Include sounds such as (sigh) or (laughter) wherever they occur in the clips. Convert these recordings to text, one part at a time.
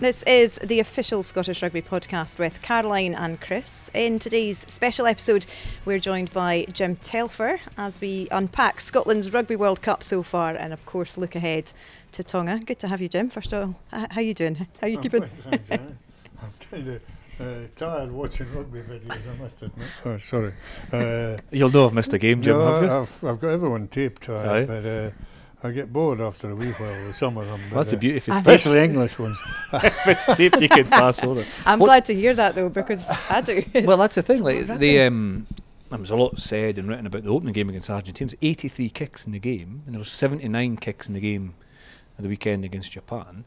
This is the official Scottish Rugby podcast with Caroline and Chris. In today's special episode, we're joined by Jim Telfer as we unpack Scotland's Rugby World Cup so far and, of course, look ahead to Tonga. Good to have you, Jim. First of all, how are you doing? How are you I'm keeping? thanks, I'm kind of uh, tired watching rugby videos, I must admit. Oh, sorry. Uh, You'll know I've missed a game, Jim, no, have you? I've, I've got everyone taped, uh, but uh, I get bored after a wee while with some of them. That's a beauty. If it's, Especially English ones. (laughs) if it's taped, you can pass over. I'm What- glad to hear that though because I do. (laughs) Well, that's the thing. it's a lot Like the um, there was a lot said and written about the opening game against Argentina. It was 83 kicks in the game, and there was 79 kicks in the game at the weekend against Japan.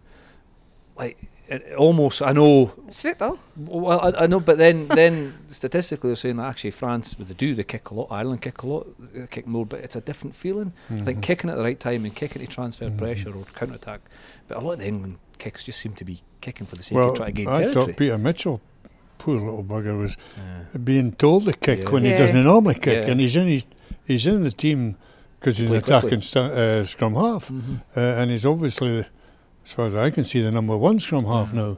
Like it almost, I know. it's football. Well, I, I know, but then then statistically they're saying that actually France, well, they do they kick a lot. Ireland kick a lot, they kick more, but it's a different feeling. I think Mhm. kicking at the right time and kicking to transfer Mhm. pressure or counter attack. But a lot of the England kicks just seem to be kicking for the sake Well, of trying to gain I territory. thought Peter Mitchell, poor little bugger, was Yeah. being told to kick Yeah. when Yeah. he doesn't normally kick, Yeah. and he's in his, he's in the team because he's Play an attacking stu- uh, scrum half. Mhm. uh, and he's obviously, as far as I can see, the number one scrum half Mhm. now.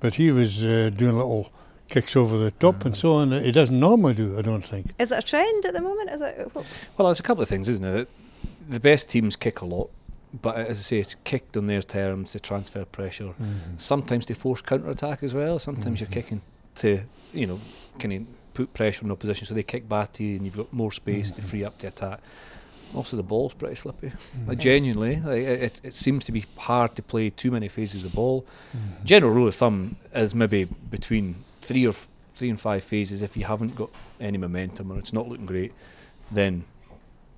But he was uh, doing little kicks over the top and Mhm. so on. that He doesn't normally do, I don't think. Is it a trend at the moment? Is it? what- Well, there's a couple of things, isn't it? The best teams kick a lot, but as I say, it's kicked on their terms to transfer pressure. Sometimes to force counter attack as well. Sometimes you're Mhm. kicking to, you know, kind of put pressure on opposition so they kick back to you and you've got more space to free up to attack. Also, the ball's pretty slippy. Like Mhm. genuinely, like, it, it, it seems to be hard to play too many phases of the ball. Mhm. General rule of thumb is maybe between three or f- three and five phases. If you haven't got any momentum or it's not looking great, then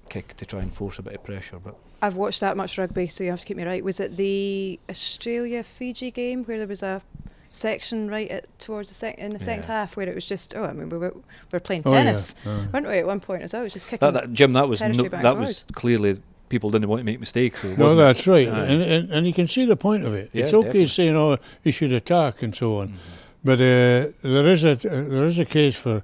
kick to try and force a bit of pressure. But I've watched that much rugby, so you have to keep me right. Was it the Australia Fiji game where there was a section right at, towards the sec- in the second Yeah. half where it was just oh I mean we were, we were playing Oh, yeah. tennis, Uh, weren't we? At one point as well, it was just kicking. that, that Jim, that was no, that forward. was clearly people didn't want to make mistakes. So no, wasn't- that's right. Aye. And, and, and you can see the point of it. Yeah, it's okay definitely. saying, oh, he should attack and so on. Mhm. But uh, there is a there is a case for,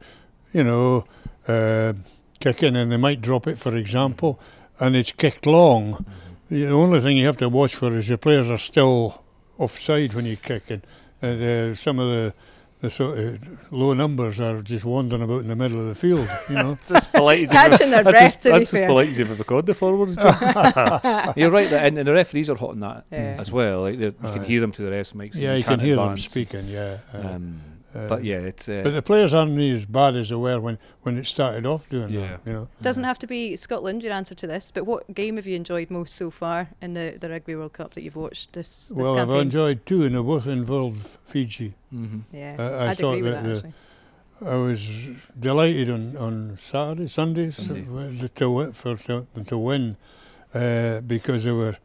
you know, uh, kicking and they might drop it, for example, and it's kicked long. Mhm. The only thing you have to watch for is your players are still offside when you're kicking. And uh, some of the, the sort of low numbers are just wandering about in the middle of the field, you know. (laughs) That's as polite as you've ever- Catching their (laughs) breath, as, to be that's as fair. polite as you've ever called the forwards. (laughs) You're right, that, and, and the referees are hot on that Yeah. as well. Like they're- you can hear them to the rest mics. and yeah, you can can't hear them speaking, yeah. uh, Um, uh, but yeah, it's uh, But the players aren't as bad as they were when, when it started off doing Yeah. that, you know. Doesn't have to be Scotland. Your answer to this, but what game have you enjoyed most so far in the, the Rugby World Cup that you've watched this, this Well, I've enjoyed two, and they both involved Fiji. mhm. yeah, I- I I'd thought agree with that that. the- Actually, I was delighted on, on Saturday, Sunday, Sunday. w- to, for to, to win uh, because they were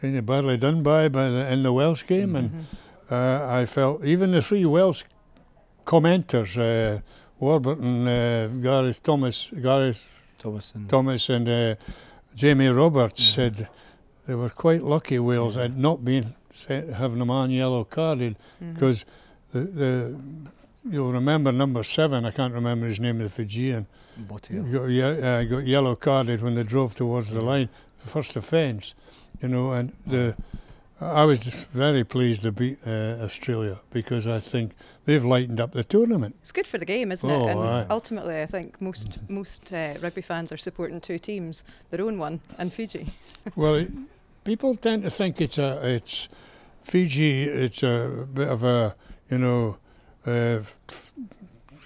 kind of badly done by, by the, in the Welsh game, and Mhm. Uh, I felt even the three Welsh commenters, uh, Warburton, uh, Gareth Thomas, Gareth Thomas and Thomas, and uh, Jamie Roberts Mhm. said they were quite lucky Wales Yeah. had not been sent, having a man yellow carded because the, the you'll remember number seven. I can't remember his name, the Fijian. Botia. Got, ye- uh, got yellow carded when they drove towards the line, the first offence, you know. And the I was very pleased to beat uh, Australia because I think they've lightened up the tournament. It's good for the game, isn't Oh, it? And aye. ultimately, I think most most uh, rugby fans are supporting two teams, their own one and Fiji. (laughs) well, it, people tend to think it's a it's Fiji. It's a bit of a you know. Uh,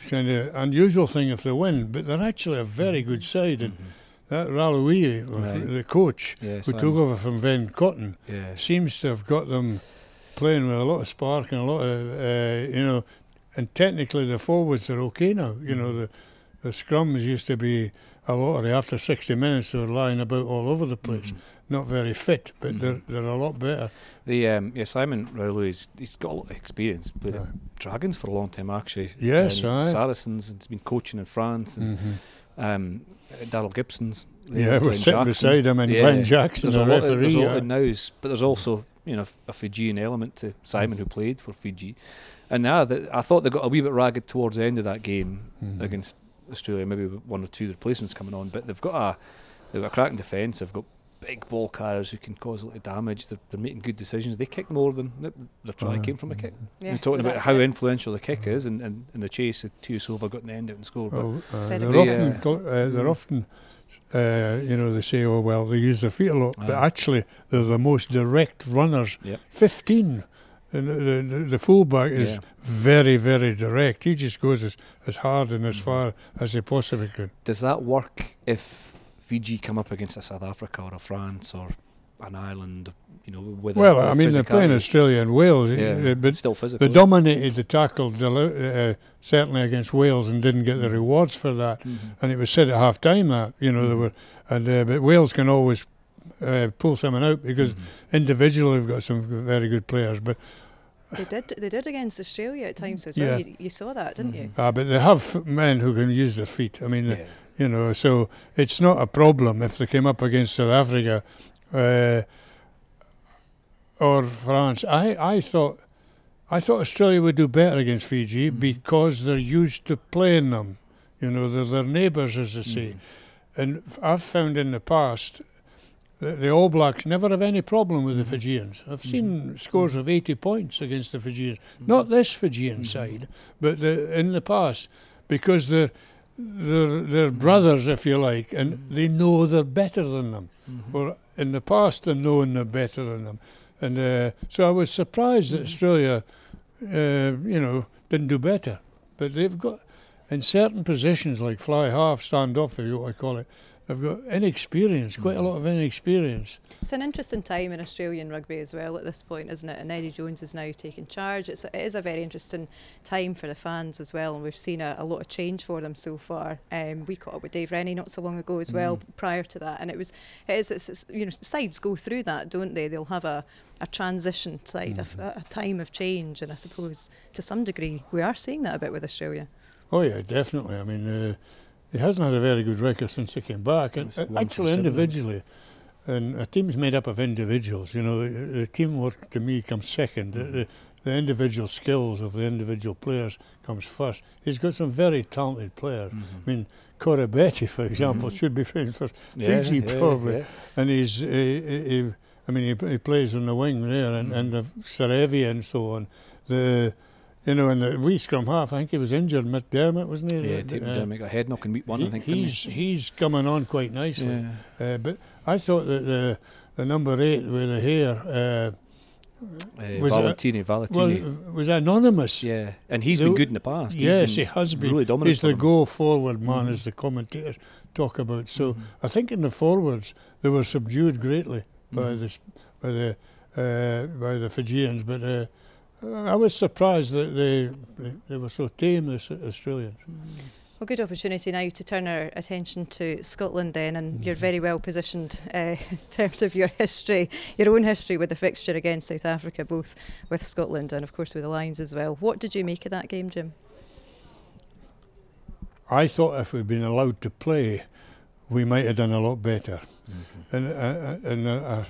kind of unusual thing if they win, but they're actually a very good side. And Mhm. That Raiwalui, Right. the coach, Yeah, who took over from Vern Cotter, Yeah. seems to have got them playing with a lot of spark and a lot of, uh, you know, and technically the forwards are okay now. You know, the the scrums used to be a lot lottery. After 60 minutes, they were lying about all over the place. Mhm. Not very fit, but Mhm. they're they're a lot better. The um, yeah Simon Raiwalui he's, he's got a lot of experience. Played at Dragons for a long time actually. Yes, and. Saracens. and He's been coaching in France and Mhm. um, Daryl Gibson's. there, Yeah, we're sitting Jackson. beside him and Yeah, Glenn Jackson, There's a the lot, of, referee. there's lot yeah. of nows, but there's also you know a Fijian element to Simon who played for Fiji, and now that I thought they got a wee bit ragged towards the end of that game Mhm. against Australia, maybe one or two replacements coming on, but they've got a they've got a cracking defence. They've got big ball carriers who can cause a lot of damage. They're, they're making good decisions. They kick more than their try Uh-huh. came from a kick. Yeah, We're talking about how it. influential the kick is, and, and in the chase, Tuisova got in the end out and scored. But Well, uh, they're often, Yeah. co- uh, they're Mm. often, uh, you know, they say, oh well, they use their feet a lot, but actually they're the most direct runners. Yep. Fifteen, and the, the, the fullback is Yeah. very, very direct. He just goes as, as hard and as Mhm. far as he possibly can. does that work if Fiji come up against a South Africa or a France or an Ireland? You know, with well, with I mean, they're playing? Australia and Wales, Yeah, uh, but still physical. they dominated the tackle deli- uh, certainly against Wales and didn't get the rewards for that. Mhm. And it was said at half time that you know they Mhm. were, and uh, but Wales can always uh, pull someone out because Mhm. individually they've got some very good players. But They did. They did against Australia at times as well. Yeah. You, you saw that, didn't you? Ah, but they have f- men who can use their feet. I mean, Yeah. You know, so it's not a problem if they came up against South Africa uh, or France. I, I thought I thought Australia would do better against Fiji Mhm. because they're used to playing them. You know, they're their neighbours, as they say. Mhm. And I've found in the past that the All Blacks never have any problem with the Mhm. Fijians. I've seen scores of 80 points against the Fijians. Not this Fijian side, but the, in the past, because they're, they're, they're brothers, if you like, and Mhm. they know they're better than them. Mhm. Or in the past, they're knowing they're better than them. And uh, so I was surprised that Mhm. Australia, uh, you know, didn't do better. But they've got, in certain positions like fly half, stand off, if you want to call it, they've got inexperience, quite a Mhm. lot of inexperience. It's an interesting time in Australian rugby as well at this point, isn't it? And Eddie Jones is now taking charge. It's a, it is a very interesting time for the fans as well, and we've seen a, a lot of change for them so far. Um, we caught up with Dave Rennie not so long ago as well, Mm. prior to that, and it was it is it's, it's, you know sides go through that, don't they? They'll have a a transition side, a f- Mhm. a, time of change, and I suppose to some degree we are seeing that a bit with Australia. Oh yeah, definitely. I mean, uh, he hasn't had a very good record since he came back, and uh, actually individually. And a team's made up of individuals. You know, the, the teamwork to me comes second. The, the, the individual skills of the individual players comes first. He's got some very talented players. Mhm. I mean, Koroibete, for example, Mhm. should be playing for Yeah, Fiji yeah, probably. yeah. and he's he, he, I mean he, he plays on the wing there and, Mhm. and the Sarevia and so on the you know and the wee scrum half I think he was injured McDermott wasn't he Yeah, uh, McDermott got a head knock in week one, he- I think. he's he? he's coming on quite nicely yeah. uh, but I thought that the the number eight with the hair uh, Uh, Was Valentini, Valentini. well was anonymous yeah, and he's the- been good in the past. He's yes he has been really dominant. he's the go forward man Mhm. as the commentators talk about so Mhm. I think in the forwards they were subdued greatly by Mhm. the by the uh, by the Fijians, but uh, I was surprised that they they, they were so tame, the S- Australians. Well, good opportunity now to turn our attention to Scotland then, and you're Mhm. very well positioned (laughs) uh, in terms of your history, your own history with the fixture against South Africa, both with Scotland and of course with the Lions as well. What did you make of that game, Jim? I thought if we'd been allowed to play, we might have done a lot better. Mhm. And uh, and uh, uh,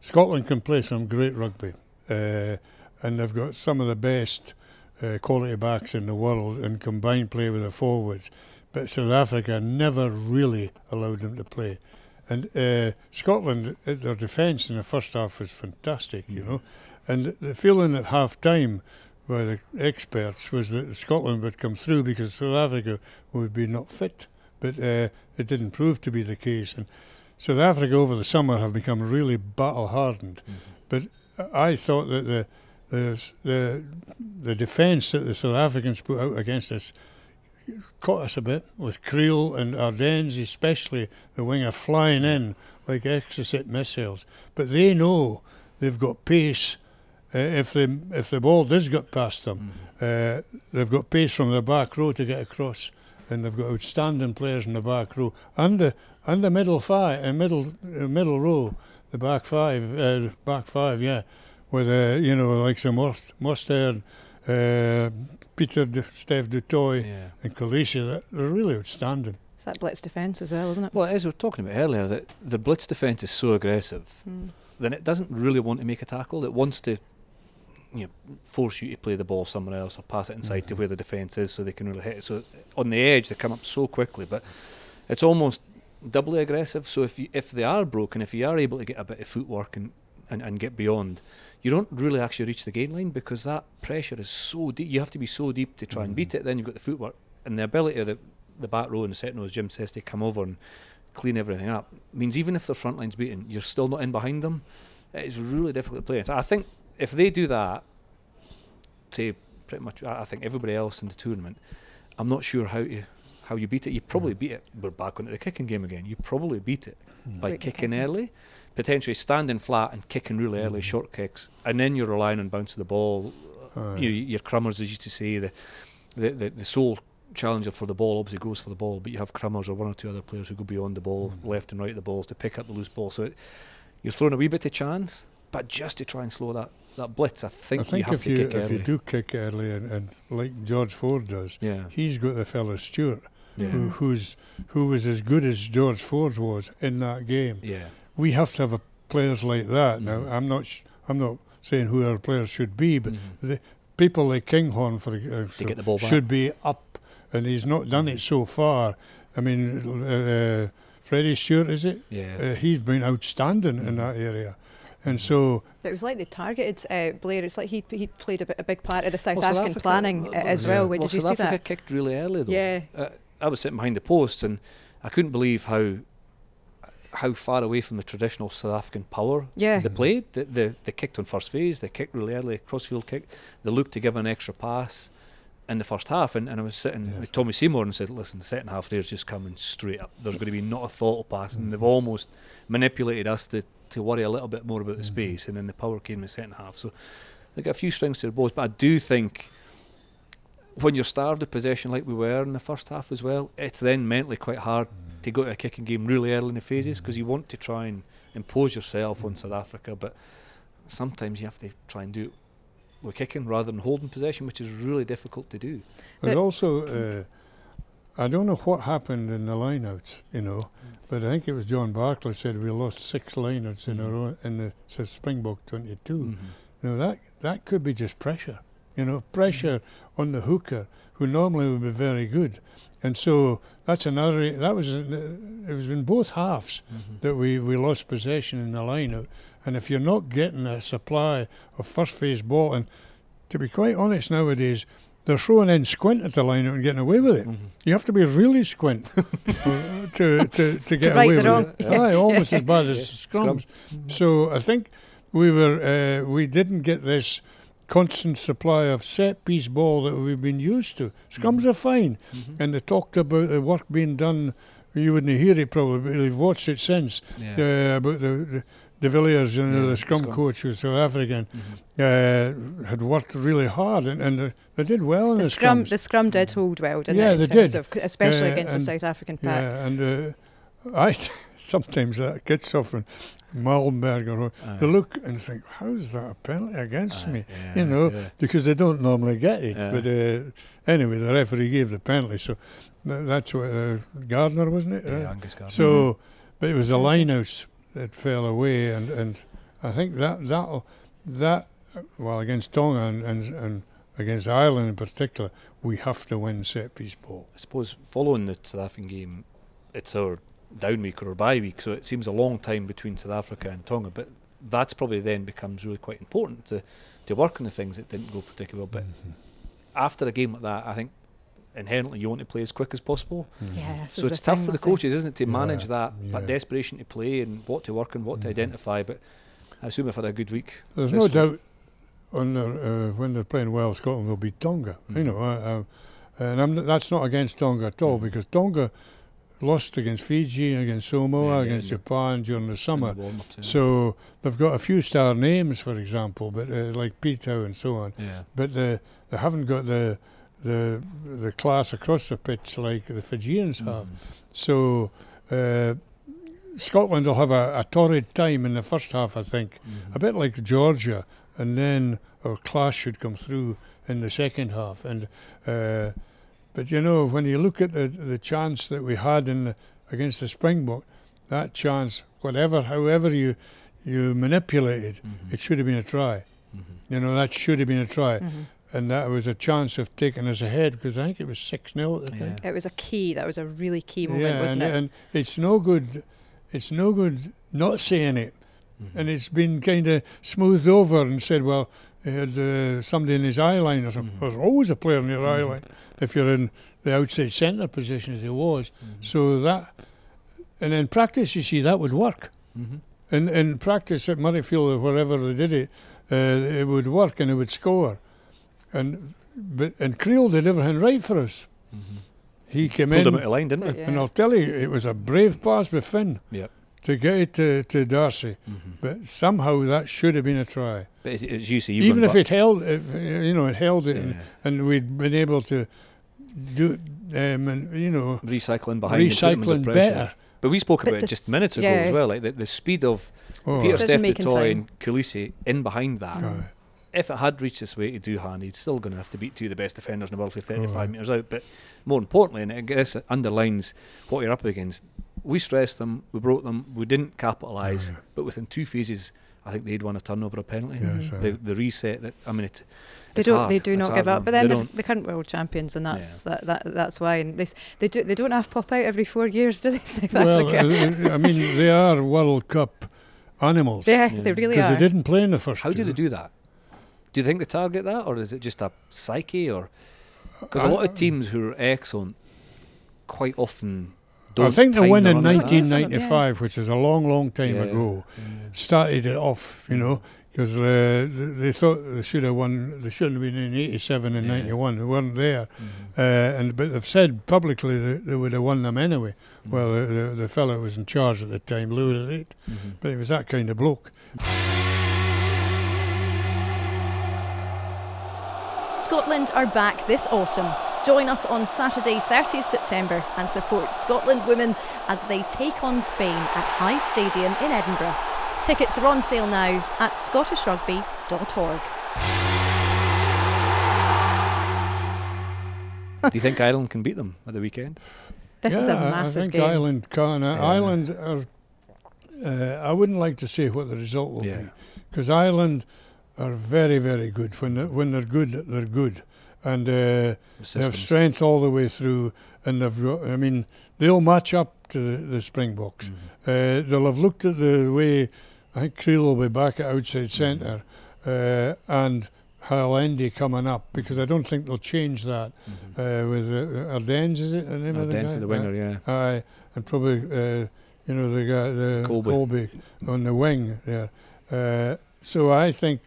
Scotland can play some great rugby, uh, and they've got some of the best uh, quality backs in the world and combined play with the forwards. But South Africa never really allowed them to play. And uh, Scotland, uh, their defence in the first half was fantastic, you Mhm. know. And the feeling at half time by the experts was that Scotland would come through because South Africa would be not fit. But uh, it didn't prove to be the case. And South Africa over the summer have become really battle hardened. Mhm. I thought that the the the, the defence that the South Africans put out against us caught us a bit with Kriel and Arendse, especially the winger flying in like exocet missiles. But they know they've got pace. Uh, if the if the ball does get past them, Mhm. uh, they've got pace from the back row to get across, and they've got outstanding players in the back row and the and the middle five, uh, middle uh, middle row, the back five, back five, yeah, with uh, you know like some Must- Mostert, uh, Peter, De, Steph du Toit, Yeah. and Kolisi. They're, they're really outstanding. It's that blitz defence as well, isn't it? Well, as we were talking about earlier, that the blitz defence is so aggressive, Mm. then it doesn't really want to make a tackle. It wants to, you know, force you to play the ball somewhere else or pass it inside to Mhm. where the defence is, so they can really hit it. So on the edge, they come up so quickly, but it's almost doubly aggressive. So if you, if they are broken, if you are able to get a bit of footwork and, and, and get beyond, you don't really actually reach the gain line because that pressure is so deep. You have to be so deep to try and mm. beat it. Then you've got the footwork and the ability of the, the back row and the second row, as Jim says, to come over and clean everything up means even if their front line's beaten, you're still not in behind them. It's really difficult to play. And so I think if they do that to pretty much, I I think everybody else in the tournament, I'm not sure how you how you beat it. You probably mm. beat it. We're back onto the kicking game again. You probably beat it mm. by Quick kicking kicking. early, potentially standing flat and kicking really early mm. short kicks, and then you're relying on bounce of the ball. Aye. You, your crummers, as you used to say, the, the the the sole challenger for the ball obviously goes for the ball, but you have crummers or one or two other players who go beyond the ball, mm. left and right of the ball to pick up the loose ball. So it, you're throwing a wee bit of chance, but just to try and slow that, that blitz, I think, I think you have if to you kick if early. you do kick early and, and like George Ford does, yeah, he's got the fellow Steward yeah, who who's who was as good as George Ford was in that game. yeah. We have to have a, players like that. Mhm. Now I'm not sh- I'm not saying who our players should be, but Mhm. the people like Kinghorn for uh, to get the ball back. should be up, and he's not done it so far. I mean, uh, uh, Freddie Steward is it? yeah. Uh, he's been outstanding in that area, and so it was like they targeted uh, Blair. It's like he he played a, bit, a big part of the South Well, African Africa- planning uh, as well. Where well, did you see Africa that? kicked really early though. Yeah. Uh, I was sitting behind the post and I couldn't believe how how far away from the traditional South African power Yeah. they played. They, they, they kicked on first phase. They kicked really early, crossfield kick. They looked to give an extra pass in the first half, and, and I was sitting Yes. with Tommy Seymour and said, "Listen, the second half there's just coming straight up. There's going to be not a thought of pass, and they've almost manipulated us to." To worry a little bit more about the Mhm. space, and then the power came in the second half. So they got a few strings to their bows, but I do think when you're starved of possession like we were in the first half as well, it's then mentally quite hard to go to a kicking game really early in the phases because you want to try and impose yourself on South Africa, but sometimes you have to try and do it with kicking rather than holding possession, which is really difficult to do. There's But- also, uh, I don't know what happened in the lineouts, you know, but I think it was John Barclay said we lost six lineouts in a Mhm. row in the s- Springbok 22. Mhm. Now that that could be just pressure, you know, pressure on the hooker who normally would be very good, and so that's another. That was it was in both halves Mhm. that we, we lost possession in the lineout, and if you're not getting a supply of first phase ball, and to be quite honest nowadays. They're throwing in squint at the lineout and getting away with it. Mhm. You have to be really squint (laughs) uh, to, to, to get right away with wrong. it. Aye, almost as bad as (laughs) Yeah, scrums. So I think we were uh, we didn't get this constant supply of set piece ball that we've been used to. Scrums are fine, Mhm. and they talked about the work being done. You wouldn't hear it probably, but you've watched it since Yeah. uh, about the, the De Villiers, you know, Yeah, the scrum, scrum. coach who's South African, Mhm. uh, had worked really hard, and, and they, they did well in The the, scrum, scrums. the scrum did hold well, didn't Yeah, it? in they terms did. Of, especially Uh, against the South African pack. Yeah, and uh, I (laughs) sometimes that gets suffering. Malherbe or Aye. they look and think, how's that a penalty against Aye, me? yeah, you know, yeah. because they don't normally get it. Yeah. But uh, anyway, the referee gave the penalty, so tha- that's what uh, Gardner wasn't it? Yeah, Uh, Angus Gardner. so, but it was the lineouts that fell away, and, and I think that that that uh, well against Tonga and, and and against Ireland in particular, we have to win set piece ball. I suppose following the South African game, it's our down week or our bye week, so it seems a long time between South Africa and Tonga, but that's probably then becomes really quite important to, to work on the things that didn't go particularly well. But after a game like that, I think inherently you want to play as quick as possible. Yeah, so it's tough thing, for the coaches, isn't it, to manage Yeah, that, that yeah. desperation to play and what to work on, what to Mhm. identify. But I assume I've had a good week. There's no week. doubt on the, uh, when they're playing well, Scotland will beat Tonga. You Mhm. know, uh, uh, and I'm, that's not against Tonga at all Mhm. because Tonga lost against Fiji, against Samoa, Yeah, against yeah. Japan during the summer. the yeah. So they've got a few star names, for example, but uh, like Piutau and so on. yeah. But they they haven't got the the the class across the pitch like the Fijians have. Mhm. So. Uh, Scotland will have a, a torrid time in the first half, I think Mhm. a bit like Georgia, and then our class should come through in the second half. And uh, but you know, when you look at the the chance that we had in the, against the Springbok, that chance, whatever, however you you manipulate it, Mhm. it should have been a try. Mhm. You know, that should have been a try. Mhm. and that was a chance of taking us ahead because I think it was six 0 at the time. It was a key. That was a really key moment, yeah, wasn't and, it? and it's no good. It's no good not saying it, Mhm. and it's been kind of smoothed over and said, well, he had uh, somebody in his eye line or something. Mhm. There's always a player in your eye Mhm. line if you're in the outside centre position as he was. Mhm. So that, and in practice, you see, that would work. Mhm. In in practice at Murrayfield or wherever they did it, uh, it would work and it would score. And but and Kriel did everything right for us. Mhm. He came Pulled him in, out of line, didn't he? yeah. and I'll tell you, it was a brave pass by Finn Yep. To get it to, to Darcy. Mhm. But somehow that should have been a try. But as, as you say, you Even if it held, if, you know, it held it, and, yeah. and we'd been able to do, um, and you know, recycling behind, and under recycling pressure. better. But we spoke But about it just s- minutes ago yeah. as well, like the, the speed of Oh, Peter Decision Steph making Toy time. and Kolisi in behind that. aye. If it had reached this way to Duhan, he'd still going to have to beat two of the best defenders in the world for 35 aye. metres out. But more importantly, and I guess it underlines what you're up against, we stressed them, we broke them, we didn't capitalise, Aye. but within two phases, I think they'd won a turnover a penalty. Yes. The, the reset that, I mean, it, They it's don't. hard. They do It's not give for up. But then They they're the current world champions, and that's that, that. That's why. And they, they do. They don't have pop out every four years, do they? (laughs) South Well, Africa. uh, I mean, they are World Cup animals. yeah, Yeah. they really are. because they didn't play in the first. How do they do that? Do you think they target that, or is it just a psyche? Or because a lot of teams who are excellent quite often don't. I think the time win in run like that. 1995, which is a long, long time Yeah. ago, Mm. started it off. You know, because uh, they thought they should have won. They shouldn't have been in '87 and Yeah. '91. They weren't there, Mhm. uh, and but they've said publicly that they would have won them anyway. Mhm. Well, the, the, the fellow who was in charge at the time, Louis Luyt, Mhm. but he was that kind of bloke. Scotland are back this autumn. Join us on Saturday, 30th September, and support Scotland women as they take on Spain at Hive Stadium in Edinburgh. Tickets are on sale now at scottishrugby.org. (laughs) Do you think Ireland can beat them at the weekend? This is a Yeah, I- massive I think game. Ireland can. Uh, Yeah. Ireland are. Uh, I wouldn't like to say what the result will Yeah. be because Ireland are very, very good. When they're, when they're good, they're good, and uh, they have strength all the way through. And they've. I mean, they'll match up to the, the Springboks. Mhm. Uh, they'll have looked at the way. I think Kriel will be back at outside Mm-hmm. centre, uh, and Haalandy coming up because I don't think they'll change that Mhm. uh, with uh, Arendse. Is it the name of the guy? the winger, yeah. Aye, and probably uh, you know the guy the Kolbe. Kolbe on the wing there. Uh, so I think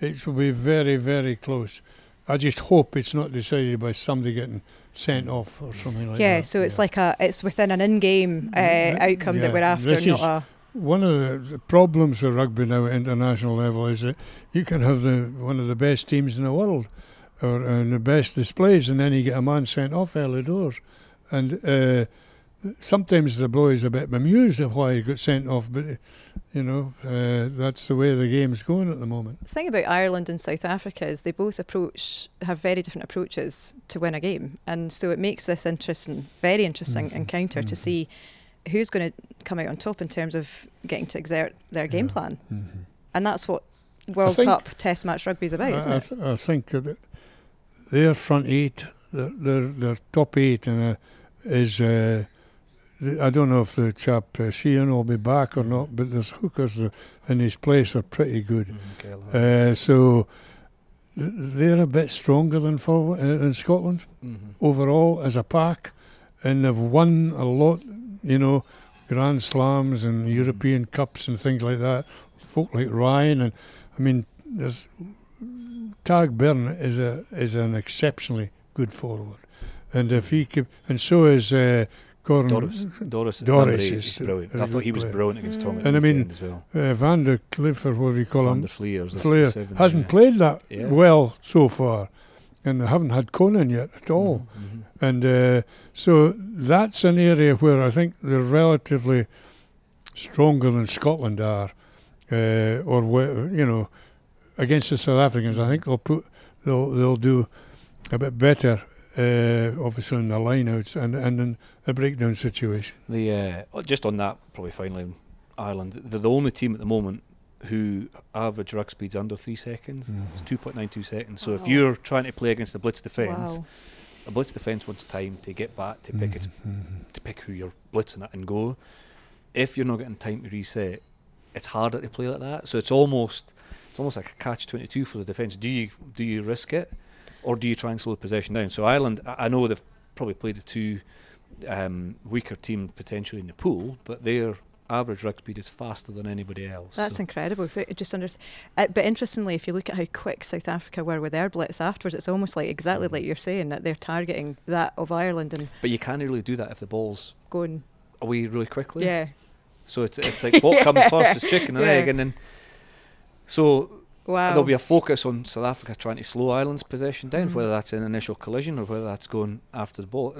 it will be very very close. I just hope it's not decided by somebody getting sent off or something like that. yeah, so it's like a it's within an in-game uh, Mm, outcome that we're after, this not is- a one of the, the problems with rugby now at international level is that you can have the one of the best teams in the world or and the best displays, and then you get a man sent off early doors, and uh, sometimes the boys are a bit bemused at why he got sent off, but you know uh, that's the way the game's going at the moment. The thing about Ireland and South Africa is they both approach have very different approaches to win a game, and so it makes this interesting, very interesting Mhm, encounter to mhm. see who's going to come out on top in terms of getting to exert their game Yeah. plan, Mhm. and that's what World think- Cup Test match rugby is about, isn't I, I, it? I think that their front eight, their their, their top eight, and is. Uh, I don't know if the chap uh, Sheehan will be back or not, but there's hookers in his place are pretty good. Kelleher. Uh, so th- they're a bit stronger than forward uh, than Scotland Mhm. overall as a pack, and they've won a lot. You know, Grand Slams and European Cups and things like that. Folk like Ryan and I mean, there's Tadhg Beirne is a is an exceptionally good forward, and if he could, and so is uh, Gordon Doris, Doris, Doris is is brilliant. I thought he was player. brilliant against. Mm. And I mean, as well. uh, Van der Cliff or whatever you call Van him, Flair seven, hasn't yeah. played that Yeah. well so far, and they haven't had Conan yet at all. Mhm. And uh, so that's an area where I think they're relatively stronger than Scotland are, uh, or where, you know, against the South Africans. I think they'll put they'll they'll do a bit better, uh, obviously in the lineouts and and in a breakdown situation. The uh, oh, just on that, probably finally, Ireland. They're the only team at the moment who average ruck speeds under three seconds. Mm. It's 2.92 seconds. So if you're trying to play against a blitz defence, Wow. a blitz defence wants time to get back to pick its Mhm. to pick who you're blitzing at and go. If you're not getting time to reset, it's harder to play like that. So it's almost it's almost like a catch twenty two for the defence. Do you do you risk it, or do you try and slow the possession down? So Ireland, I I know they've probably played the two um, weaker team potentially in the pool, but their average ruck speed is faster than anybody else. That's so incredible. Just under, uh, but interestingly, if you look at how quick South Africa were with their blitz afterwards, it's almost like exactly Mhm. like you're saying that they're targeting that of Ireland and but you can't really do that if the ball's going, away really quickly. yeah, So it's it's (laughs) like what comes first is chicken and Yeah. egg, and then so wow. There'll be a focus on South Africa trying to slow Ireland's possession down, Mhm. whether that's an initial collision or whether that's going after the ball.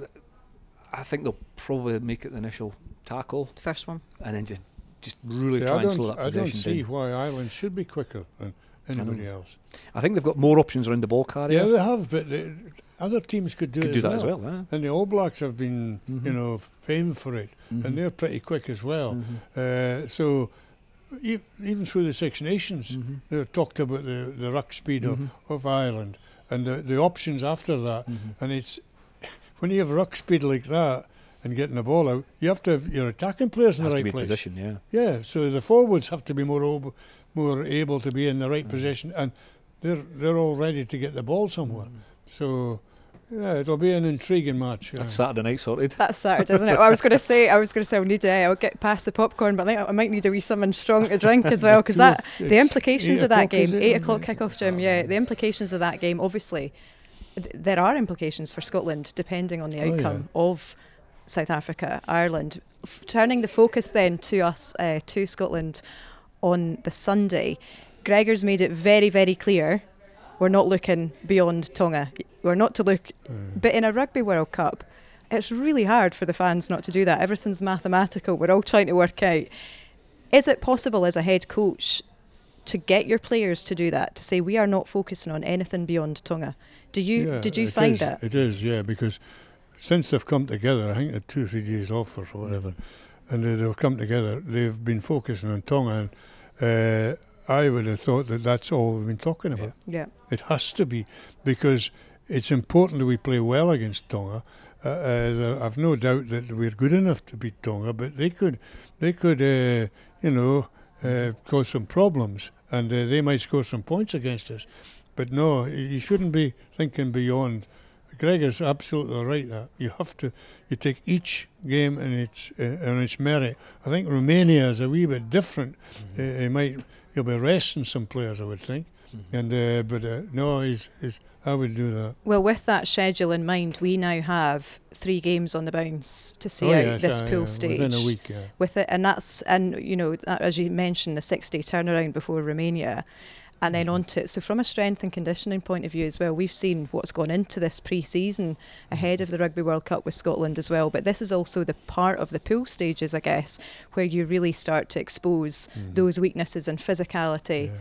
I think they'll probably make it the initial tackle First one. and then just just really See, try I and slow don't, that I don't see down. why Ireland should be quicker than anybody know. else. I think they've got more options around the ball carrier. Yeah, they have, but the, other teams could do Could it do as that well. as well. Huh? And the All Blacks have been, you Mhm. know, famed for it, Mhm. and they're pretty quick as well. Mhm. Uh, so, even through the Six Nations, Mhm. they talked about the, the ruck speed Mhm. of, of Ireland and the, the options after that. Mhm. And it's (laughs) when you have ruck speed like that and getting the ball out, you have to have your attacking players in the right place. position, yeah. Yeah, so the forwards have to be more ob- more able to be in the right Mhm. position, and they're they're all ready to get the ball somewhere. So, yeah, it'll be an intriguing match. That's. Saturday night sorted. (laughs) That's Saturday, isn't it? Well, I was going to say, I was going to say, I'll need to, I'll get past the popcorn, but I, think I might need a wee something strong to drink as well, because that (laughs) the implications of that game, eight o'clock kickoff, Jim. Yeah, the implications of that game, obviously, th- there are implications for Scotland depending on the Oh, yeah. outcome of South Africa, Ireland. F- turning the focus then to us, uh, to Scotland, on the Sunday, Gregor's made it very, very clear we're not looking beyond Tonga. We're not to look Mm. but in a Rugby World Cup, it's really hard for the fans not to do that. Everything's mathematical. We're all trying to work out. Is it possible as a head coach to get your players to do that? To say we are not focusing on anything beyond Tonga. Do you Yeah, did you find is, that? It is, yeah, because since they've come together, I think they're two, three days off or whatever, and they, they've come together, they've been focusing on Tonga, and uh, I would have thought that that's all we've been talking about. Yeah. It has to be, because it's important that we play well against Tonga. Uh, uh, I've no doubt that we're good enough to beat Tonga, but they could, they could, uh, you know, uh, cause some problems, and uh, they might score some points against us. But no, you shouldn't be thinking beyond. Greg is absolutely right. That you have to, you take each game and its uh, on its merit. I think Romania is a wee bit different. Uh, he might he'll be resting some players, I would think. Mhm. And uh, but uh, no, he's, he's I would do that. Well, with that schedule in mind, we now have three games on the bounce to see oh, out yes, this uh, pool yeah, stage. within a week. Yeah. with it, and that's and you know that- as you mentioned, the six day turnaround before Romania, and then Mhm. on to it. So from a strength and conditioning point of view as well, we've seen what's gone into this pre-season ahead of the Rugby World Cup with Scotland as well. But this is also the part of the pool stages, I guess, where you really start to expose Mhm. those weaknesses in physicality Yeah.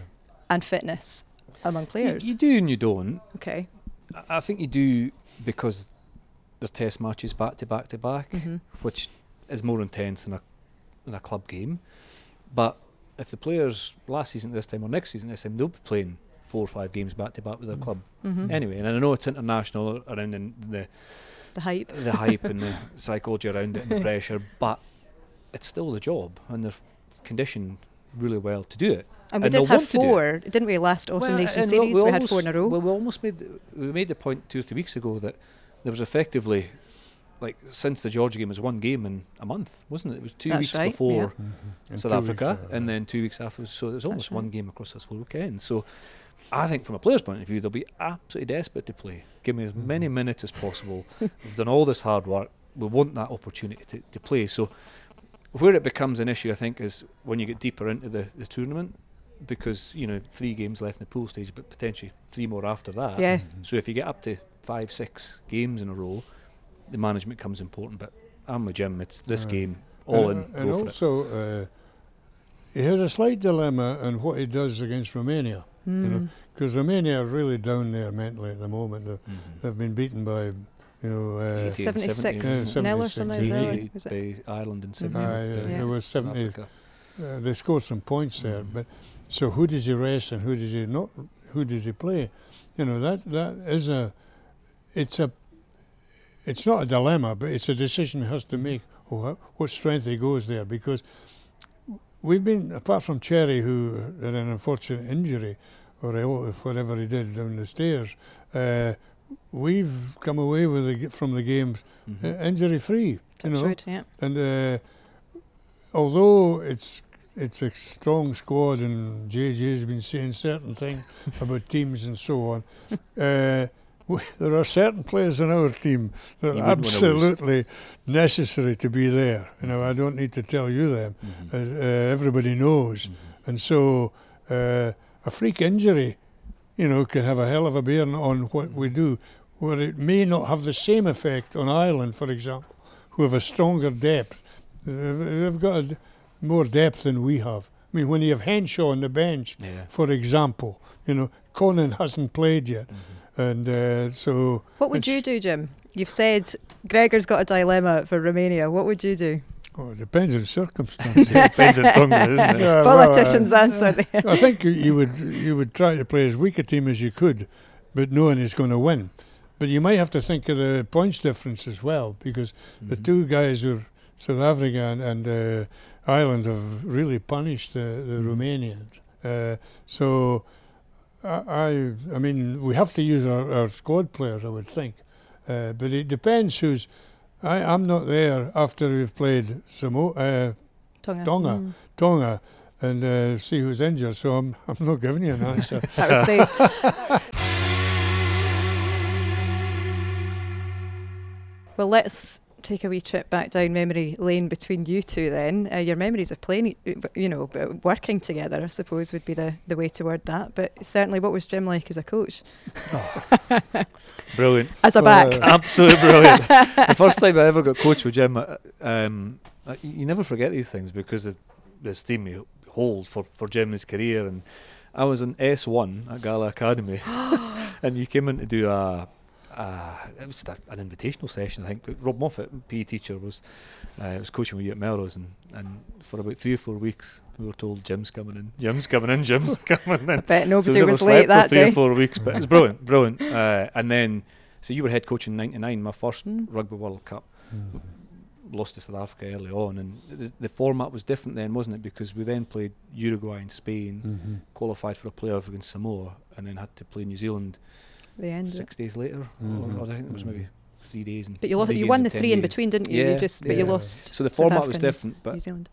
and fitness among players. you do and you don't. okay. I- think you do because they're test matches back to back to back. hmm which is more intense than a than a club game. But if the players last season this time or next season this time, they'll be playing four or five games back to back with their Mm. club hmm anyway. And I know it's international around the the, The hype. the hype and the (laughs) psychology around it and the (laughs) pressure, but it's still the job, and they're conditioned really well to do it. And we And did have do four, didn't we? Last Autumn Well, Nation Series, we, had almost- four in a row. Well, we almost made we made the point two or three weeks ago that there was effectively like since the Georgia game was one game in a month, wasn't it? It was two That's weeks right, before Mhm. South two weeks, Africa, uh, and then two weeks afterwards. So it was almost That's one right. game across those four weekends. So I think from a player's point of view, they'll be absolutely desperate to play. Give me as many Mhm. minutes as possible. (laughs) We've done all this hard work. We want that opportunity to, to play. So where it becomes an issue, I think, is when you get deeper into the, the tournament, because you know three games left in the pool stage, but potentially three more after that. Yeah. Mhm. So if you get up to five, six games in a row, the management comes important. But I'm with Jim. It's this Aye. game all and, in. And go for it. also, uh, he has a slight dilemma in what he does against Romania. Mm. Because Romania are really down there mentally at the moment. They've, Mhm. they've been beaten by, you know, uh, Is it 76 Yeah, nil or 76, something, is is it? it? Was it? Ireland and seventy. Aye, by uh, Yeah. there was 70 Africa. uh, they scored some points there. Mhm. But so who does he rest and who does he not? Who does he play? You know that that is a, it's a, it's not a dilemma, but it's a decision he has to make. What, strength he goes there because we've been apart from Cherry who had an unfortunate injury or ill- whatever he did down the stairs. Uh, we've come away with the, from the games Mhm. uh, injury free. You know, Touchwood, yeah. and uh, although it's it's a strong squad, and JJ's been saying certain things (laughs) about teams and so on, uh, (laughs) there are certain players in our team that You are wouldn't wanna lose. absolutely necessary to be there. You know, I don't need to tell you them. Mhm. As, uh, everybody knows, Mhm. and so uh, a freak injury, you know, can have a hell of a bearing on what we do, where it may not have the same effect on Ireland, for example, who have a stronger depth. They've, got a more depth than we have. I mean, when you have Henshaw on the bench, Yeah. for example, you know, Conan hasn't played yet, Mhm. And uh, so What would you do, Jim? You've said Gregor's got a dilemma for Romania. What would you do? Well, it depends on circumstances. (laughs) Depends on Tonga, isn't it? Yeah, well, uh, Politician's answer (laughs) there. I think you- you would you would try to play as weak a team as you could, but knowing it's going to win. But you might have to think of the points difference as well, because the Mhm. two guys who are South Africa and, and uh, Ireland have really punished the, the Mhm. Romanians. Uh, so I, I I mean we have to use our, our squad players, I would think. Uh, but it depends who's. I, I'm not there after we've played Samo, uh, Tonga. Tonga. Mm, Tonga and uh, see who's injured. So I'm (laughs) I'm not giving you an answer. (laughs) that was safe. (laughs) well, let's take a wee trip back down memory lane between you two then. Uh, your memories of playing, you know, working together, I suppose, would be the, the way to word that. But certainly, what was Jim like as a coach? (laughs) Brilliant. As a Well, back? uh, Absolutely brilliant. (laughs) the first time I ever got coached with Jim, uh, um, uh, you you never forget these things because of the esteem you hold for, for Jim and his career. And I was in S1 at Gala Academy, (gasps) (laughs) and you came in to do a. Uh, it was just a, an invitational session, I think. Rob Moffat, PE teacher, was uh, was coaching with you at Melrose, and, and for about three or four weeks, we were told Jim's coming in, Jim's coming in, Jim's (laughs) coming in. I bet So nobody we was slept late for that three day. or four weeks, but it was brilliant, (laughs) brilliant. Uh, and then, so you were head coach in '99, my first Mm. Rugby World Cup. Mm. Lost to South Africa early on, and the, the format was different then, wasn't it? Because we then played Uruguay and Spain, Mhm. qualified for a playoff against Samoa, and then had to play New Zealand The end. of it. six days later, Mhm. or, or I think it was maybe three days. And But you, lost, you won the 10 three in between, didn't you? you Yeah, just, but you lost. So the South format was different, but New Zealand.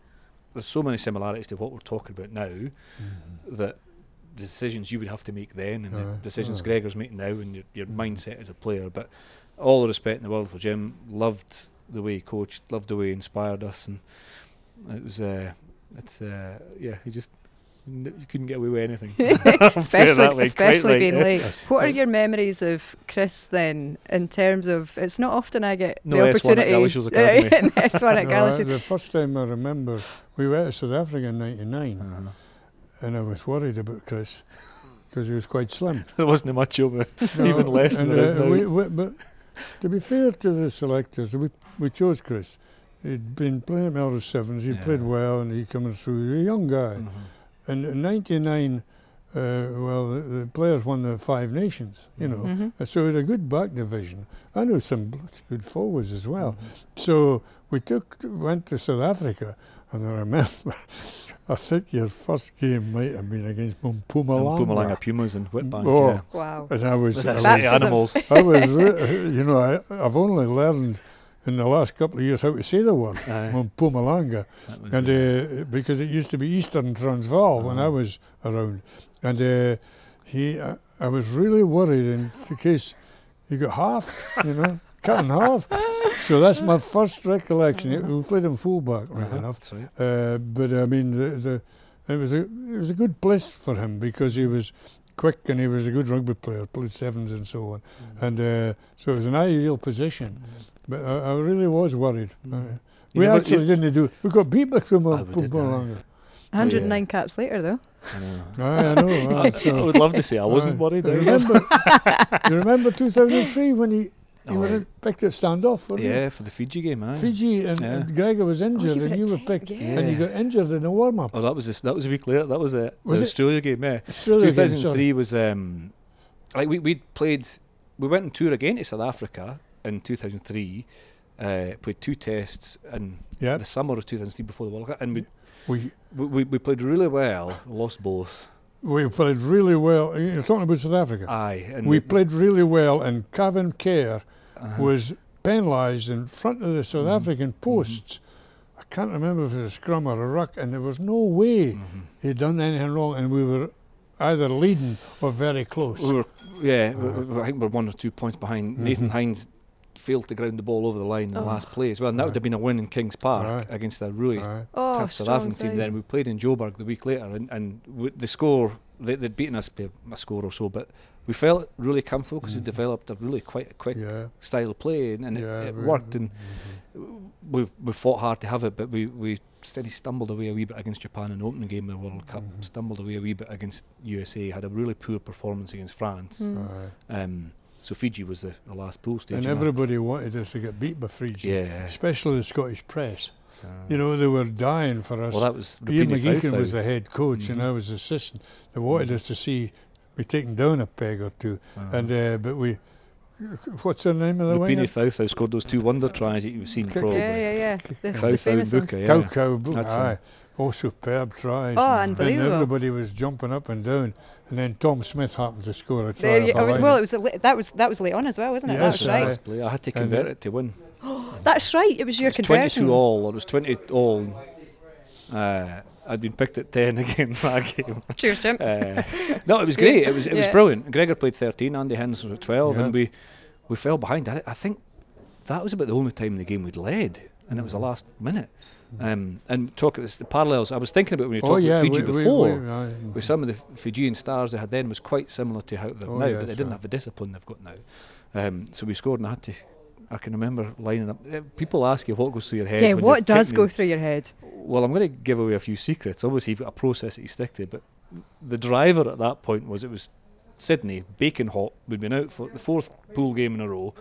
there's so many similarities to what we're talking about now Mhm. that the decisions you would have to make then and the decisions aye. Gregor's making now and your, your Mhm. mindset as a player. But all the respect in the world for Jim. Loved the way he coached, loved the way he inspired us, and it was uh, it's uh, yeah, he just n- you couldn't get away with anything. (laughs) (laughs) I'll put it especially way, especially quite being right, late. What are your memories of Chris then, in terms of? It's not often I get No, the S1 at opportunity. Galashiels Academy. S one at (laughs) No, I- the first time I remember, we went to South Africa in '99, Uh-huh. and I was worried about Chris because he was quite slim. There wasn't much of it. No, Even less than and, there is uh, now. we- we- but to be fair to the selectors, we, we chose Chris. He'd been playing at Melrose Sevens, he Yeah. played well, and he coming through. He was a young guy. Uh-huh. And in '99, uh, well, the, the players won the Five Nations, you know. Mhm. Mhm. So we had a good back division. I knew some good forwards as well. Mhm. So we took went to South Africa, and I remember, (laughs) I think your first game might have been against And Mpumalanga. Pumalanga Pumas and Witbank. Oh. yeah. Wow. And I was, Was I was, animals? I was, (laughs) you know, I, I've only learned in the last couple of years how to say the word on Pumalanga, and uh, because it used to be Eastern Transvaal when I Uh-huh. was around, and uh, he, I, I was really worried in case he got half, you know, (laughs) cut in half. So that's my first recollection. We played him fullback, right uh-huh, enough. Uh, but I mean, the, the it was a it was a good place for him because he was quick and he was a good rugby player, played sevens and so on, and uh, so it was an ideal position. But I, I really was worried. Mm. You we never- actually didn't do. We got beat by Puma- we did, Pumalanga. 109 caps later, though. I know. (laughs) Aye, I know. aye, (laughs) I would love to say I (laughs) wasn't Aye. worried. You either. remember, you remember 2003 when he You were in- picked at standoff, weren't you? yeah, for the Fiji game, aye. Fiji and, Yeah. and Gregor was injured, were and you were picked, yeah. and you got injured in the warm up. Oh, that was this, that was a week later. That was a Was the it? Australia game. Yeah, Australia two game, thousand was um, like we we played. We went on tour again to South Africa in two thousand three. Uh, played two tests in Yeah, the summer of two thousand three before the World Cup, and we, we we we played really well. Lost both. we played really well. You're talking about South Africa. Aye, and we played really well, and Kevin Kerr uh, was penalised in front of the South Mhm. African posts. I can't remember if it was a scrum or a ruck, and there was no way mhm. he'd done anything wrong, and we were either leading or very close. We were, yeah, Uh-huh. we- I think we're one or two points behind. Mhm. Nathan Hines failed to ground the ball over the line in the Oh. last play as well, and that would have been a win in Kings Park Aye. against a really Aye. Oh, tough South strong African team. Then we played in Joburg the week later, and, and w- the score they, they'd beaten us by a score or so, but we felt really comfortable because we Mhm. developed a really quite a quick yeah, style of play, and, and yeah, it, it worked. And mhm. we we fought hard to have it, but we we steady stumbled away a wee bit against Japan in the opening game of the World Cup. Mhm. Stumbled away a wee bit against USA. Had a really poor performance against France. Mm. Aye. Um, so Fiji was the, the last pool stage. And in that. everybody wanted us to get beat by Fiji, yeah, especially the Scottish press. uh, You know, they were dying for us. Well, that was Ian Rupeni McGeechan was the head coach, and Mhm. I was assistant. They wanted us to see we taken down a peg or two, Uh, and uh, but we. What's the name of the winger? Rupeni Faufau scored those two wonder tries that you've seen Kick- probably. Yeah, yeah, yeah. The, the Faufau and famous ones. Buka, yeah. Cow Cow Book. That's Aye. a- Oh, superb tries. Oh, and unbelievable. everybody was jumping up and down, and then Tom Smith happened to score a try. You, off a line. well, it was a, li- that was that was late on as well, wasn't it? Yes, That's aye. right. Last. I had to convert it- it to win. (gasps) That's right. It was your It was conversion. 22 all, or it was 20 all. Uh, I'd been picked at 10 (laughs) again that game. Cheers, Jim. Uh, no, it was great. It was it was brilliant. Gregor played 13, Andy Henderson was at 12, Yeah. and we, we fell behind. I, I think that was about the only time in the game we'd led, and it was the last minute. Um, and talk about the parallels. I was thinking about when you oh talked yeah, about Fiji we, we- before. we- aye. with some of the Fijian stars they had then was quite similar to how they've Oh, now, yes, but they didn't aye. have the discipline they've got now. Um, so we scored, and I had to. I can remember lining up. uh, People ask you what goes through your head. yeah, when what does go through your head? well, I'm going to give away a few secrets. Obviously, you've got a process that you stick to, but the driver at that point was it was Sydney, bacon hot. We'd been out for the fourth pool game in a row.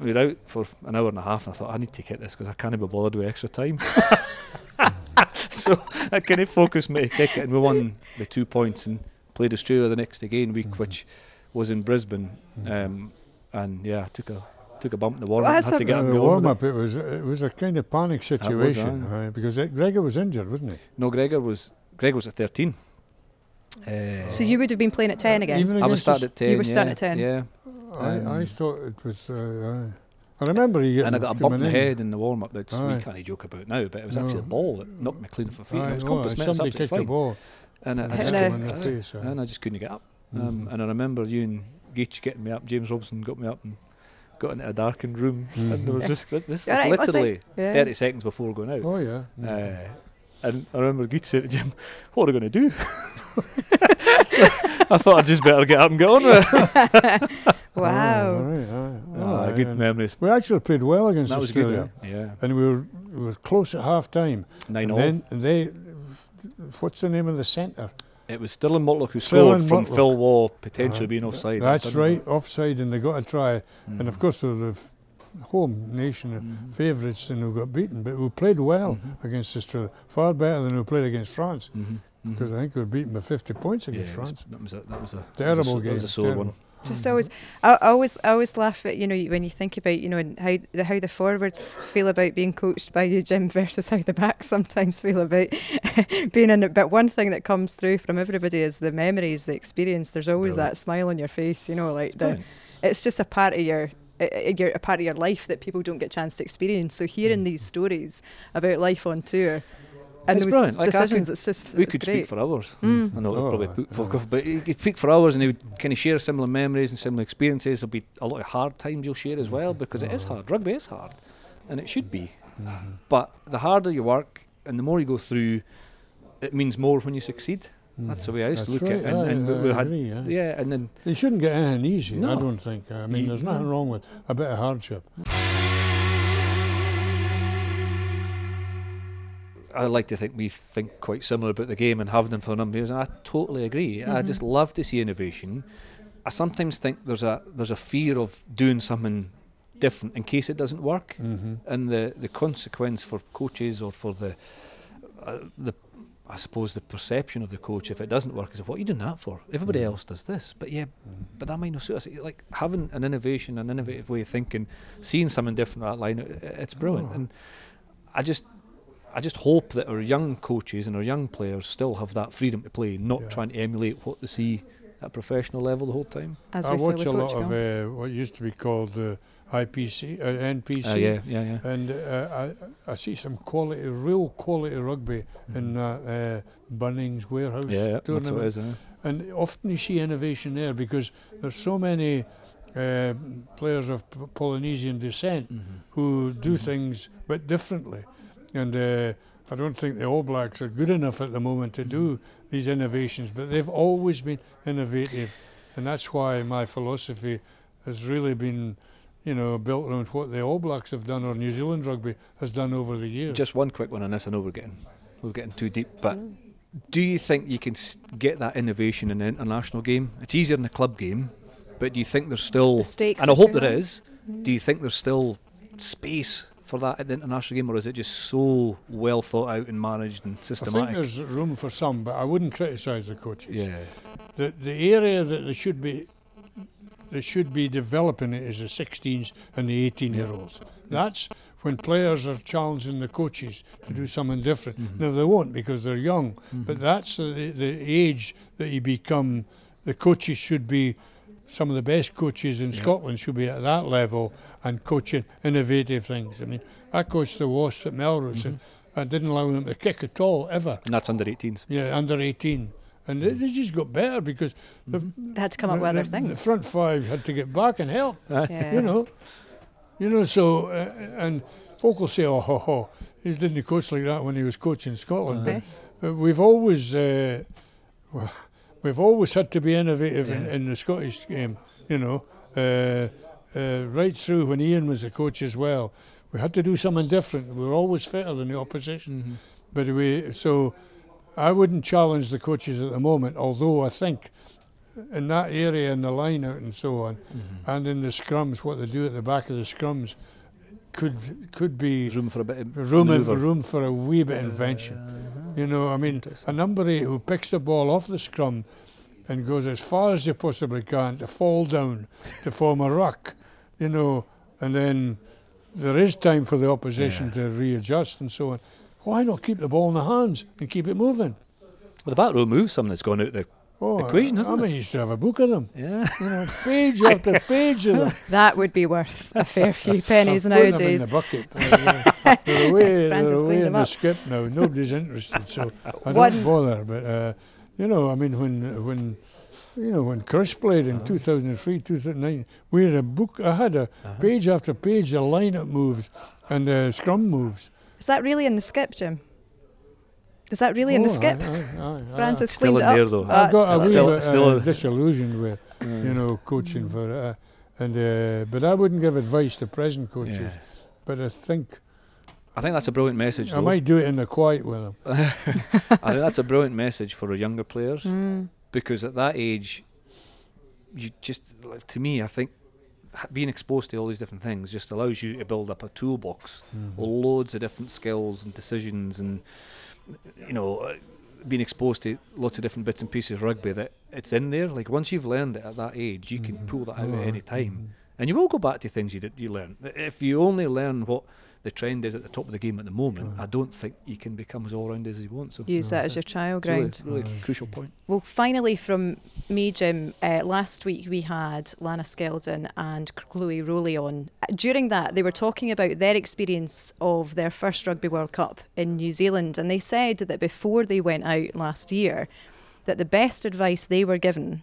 We were out for an hour and a half, and I thought, I need to get this because I can't be bothered with extra time. (laughs) so I kind of focused me to kick it, and we won the two points and played Australia the next again week, Mhm. which was in Brisbane. Mhm. Um, and yeah, I took a took a bump in the warm Well, up. that's Had to get Uh, the warm with it. up, it was it was a kind of panic situation aye, because it, Gregor was injured, wasn't he? No, Gregor was Gregor was at 13. Uh, So you would have been playing at ten again. Even I was against starting at 10. You were starting yeah, at 10. Yeah. I, I Um, thought it was. Uh, aye. I remember you getting And I got a bump in the head in the warm up that we can't joke about now, but it was actually No. a ball that knocked me clean off my feet. Aye, it was compass met, it was somebody absolutely kicked the fine. ball. And I, I just hit hit him him couldn't, in the aye, face. aye. and I just couldn't get up. Um, Mhm. and I remember you and Geech getting me up. James Robson got me up and got into a darkened room. (laughs) And there was Mhm. just this is Alright, what's literally Yeah. 30 seconds before going out. Oh yeah. Uh, and I remember Geech saying to Jim, "What are we going to do?" (laughs) I thought I'd just better get up and get on with it. Oh, (laughs) wow. all right, aye. Ah, Aye, good memories. We actually played well against That was good. Australia, eh? Yeah, and we were we were close at half time. nine and then they, what's the name of the centre? It was Dylan Mortlock who Dylan scored from Mortlock. Phil Waugh potentially Aye. being offside. That's right, offside, and they got a try. Mm. And of course, they were the f- home nation Mhm. favourites, and who got beaten. But who played well Mhm. against Australia, far better than we played against France. Mhm. Mhm. Because I think we were beaten by 50 points yeah, against it was, France. that was a that was a Terrible that was a, so- game. That was a sore terrible. one. Just always, I, I always, I always laugh at you know when you think about you know how the how the forwards feel about being coached by you, Jim, versus how the backs sometimes feel about (laughs) being in it. But one thing that comes through from everybody is the memories, the experience. There's always Brilliant. that smile on your face, you know, like It's the, brilliant. it's just a part of your. Uh, your- A part of your life that people don't get a chance to experience. So hearing Mm. these stories about life on tour and It's those brilliant. Like, decisions, could- it's just We it's could great. speak for hours. Mm. I know it'll Oh, probably aye, put folk aye. off, but you could speak for hours and they would kind of share similar memories and similar experiences. There'll be a lot of hard times you'll share as well because it is Oh. hard. Rugby is hard, and it should be. Mhm. But the harder you work and the more you go through, it means more when you succeed. That's the way I used to That's look at it. And, and we, I we had, agree, aye. yeah, and then They shouldn't get anything easy, I don't think. I mean, You- there's nothing wrong with a bit of hardship. I like to think we think quite similar about the game and have done for a number of years. And I totally agree. I Mhm. just love to see innovation. I sometimes think there's a there's a fear of doing something different in case it doesn't work. Mm-hmm. And the, the consequence for coaches or for the uh, the I suppose the perception of the coach if it doesn't work is what are you doing that for? Everybody Mhm. else does this, but yeah, but that might not suit us. Like having an innovation, an innovative way of thinking, seeing something different at that line, i- it's brilliant. Oh. And I just I just hope that our young coaches and our young players still have that freedom to play, not Yeah. trying to emulate what they see at professional level the whole time. As I we saw watch with a lot of uh, what used to be called the IPC, uh, NPC. Uh, yeah, yeah, yeah. And uh, I, I see some quality, real quality rugby in that uh, Bunnings warehouse. Yeah, yeah, that's what it is. Uh. And often you see innovation there because there's so many uh, players of P- Polynesian descent Mm-hmm. who do Mhm. things but differently. And uh, I don't think the All Blacks are good enough at the moment to do Mm-hmm. these innovations, but they've always been innovative. And that's why my philosophy has really been, you know, built around what the All Blacks have done or New Zealand rugby has done over the years. Just one quick one on this. I know we're getting we're getting too deep, but do you think you can get that innovation in the international game? It's easier in the club game, but do you think there's still The stakes and I hope too there high. is. Do you think there's still space for that in the international game, or is it just so well thought out and managed and systematic? I think there's room for some, but I wouldn't criticise the coaches. Yeah, The the area that they should be they should be developing it is the 16s and the 18 year olds. That's when players are challenging the coaches to do something different. Mhm. Now they won't because they're young, Mm-hmm. but that's the, the age that you become. The coaches should be some of the best coaches in Yeah. Scotland should be at that level and coaching innovative things. I mean, I coached the Wasps at Melrose and I didn't allow them to kick at all ever. and that's under 18s. Yeah, under 18. And they, they just got better because the, They had to come up with other things. The front five had to get back and help, yeah. you know. You know, so, uh, and folk will say, oh, ho, ho, he didn't coach like that when he was coaching Scotland. Okay. But uh, we've always, uh, well, (laughs) we've always had to be innovative in, Yeah. in the Scottish game, you know, uh, uh, right through when Ian was the coach as well. We had to do something different. We were always fitter than the opposition. Mm-hmm. But we so I wouldn't challenge the coaches at the moment, although I think in that area in the line out and so on, Mm-hmm. and in the scrums, what they do at the back of the scrums could could be room for a bit of room in, room for a wee bit invention. You know, I mean, a number who picks the ball off the scrum and goes as far as they possibly can to fall down to form a ruck, you know, and then there is time for the opposition Yeah. to readjust and so on. Why not keep the ball in the hands and keep it moving? Well, the back row moves something that's gone out the Oh, Equation, I, isn't I it? used to have a book of them, yeah. you know, page after (laughs) page of them. That would be worth a fair few (laughs) pennies I've put them in the bucket. Uh, (laughs) they're away, they're away in the up. skip now. Nobody's interested, so I One- don't bother. But uh, you know, I mean, when when you know when Chris played in Uh-huh. 2003, 2009, we had a book. I had a Uh-huh. page after page of lineup moves and uh, scrum moves. Is that really in the skip, Jim? Is that really in the Oh, skip? Francis Still cleaned in it up. there, though. Ah, I got a it's still- bit still- uh, disillusioned with you know coaching for, uh, and uh, but I wouldn't give advice to present coaches. Yeah. But I think I think that's a brilliant message. I Though. might do it in the quiet with them. (laughs) I think that's a brilliant message for our younger players Mm. because at that age, you just like, to me, I think h- being exposed to all these different things just allows you to build up a toolbox Mhm. with loads of different skills and decisions and you know uh, being exposed to lots of different bits and pieces of rugby that it's in there. Like once you've learned it at that age you can Mhm. pull that out Oh, at any time. And you will go back to things you did you learn if you only learn what the trend is at the top of the game at the moment Mhm. I don't think he can become as all round as he wants. so Use that Yeah. as your trial it's really, ground. really Aye. crucial point Well, finally, from me, Jim, uh, last week we had Lana Skeldon and Chloe Rollie on. Uh, During that, they were talking about their experience of their first Rugby World Cup in New Zealand, and they said that before they went out last year, that the best advice they were given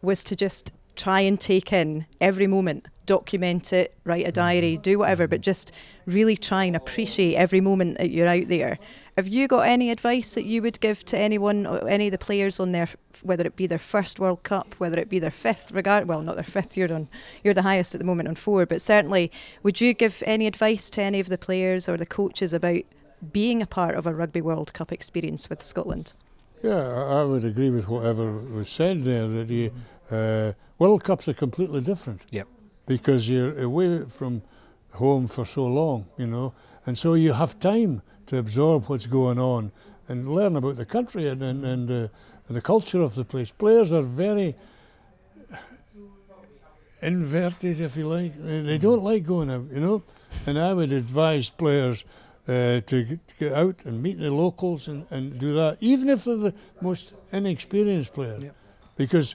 was to just try and take in every moment, document it, write a diary, mm-hmm. do whatever, but just really try and appreciate every moment that you're out there. Have you got any advice that you would give to anyone, or any of the players on their, whether it be their first World Cup, whether it be their fifth, regard well, not their fifth. You're on, you're the highest at the moment on four, but certainly, would you give any advice to any of the players or the coaches about being a part of a Rugby World Cup experience with Scotland? Yeah, I, I would agree with whatever was said there. That the uh, World Cups are completely different. Yep. because you're away from home for so long, you know, and so you have time to absorb what's going on and learn about the country and and, and, uh, and the culture of the place. Players are very inverted, if you like. They they don't like going out, you know. And I would advise players uh, to, get, to get out and meet the locals and, and do that, even if they're the most inexperienced player, Yep. because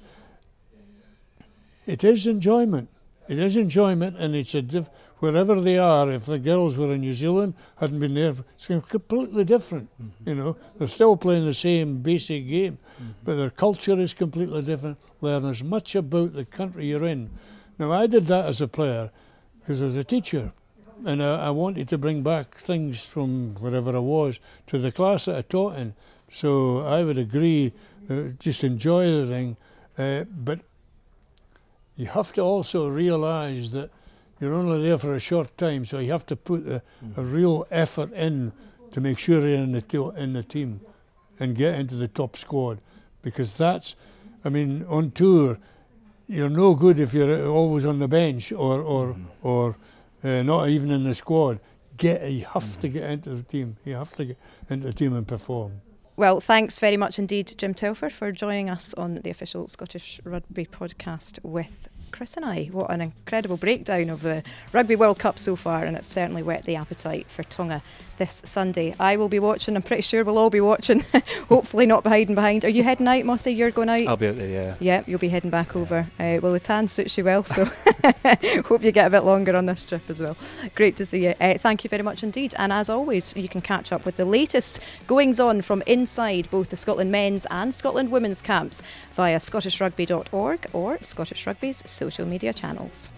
it is enjoyment. It is enjoyment, and it's a diff- wherever they are. If the girls were in New Zealand, hadn't been there, it's completely different. Mm-hmm. You know, they're still playing the same basic game, but their culture is completely different. Learn as much about the country you're in. Now, I did that as a player because I was a teacher, and I, I wanted to bring back things from wherever I was to the class that I taught in. So I would agree, uh, just enjoy the thing, uh, but you have to also realise that you're only there for a short time, so you have to put a, a mm. real effort in to make sure you're in the to- in the team and get into the top squad, because that's, I mean, on tour, you're no good if you're always on the bench or or mm. or uh, not even in the squad. Get you have to mm. get into the team. You have to get into the team and perform. Well, thanks very much indeed, Jim Telfer, for joining us on the official Scottish Rugby podcast with Chris and I. What an incredible breakdown of the Rugby World Cup so far, and it's certainly whet the appetite for Tonga this Sunday. I will be watching, I'm pretty sure we'll all be watching, (laughs) hopefully not hiding behind. Are you heading out, Mossy? You're going out? I'll be out there, yeah. Yeah, you'll be heading back over. Uh, well, the tan suits you well, so (laughs) hope you get a bit longer on this trip as well. Great to see you. Uh, thank you very much indeed. And as always, you can catch up with the latest goings on from inside both the Scotland men's and Scotland women's camps via scottishrugby.org or Scottish Rugby's social media channels.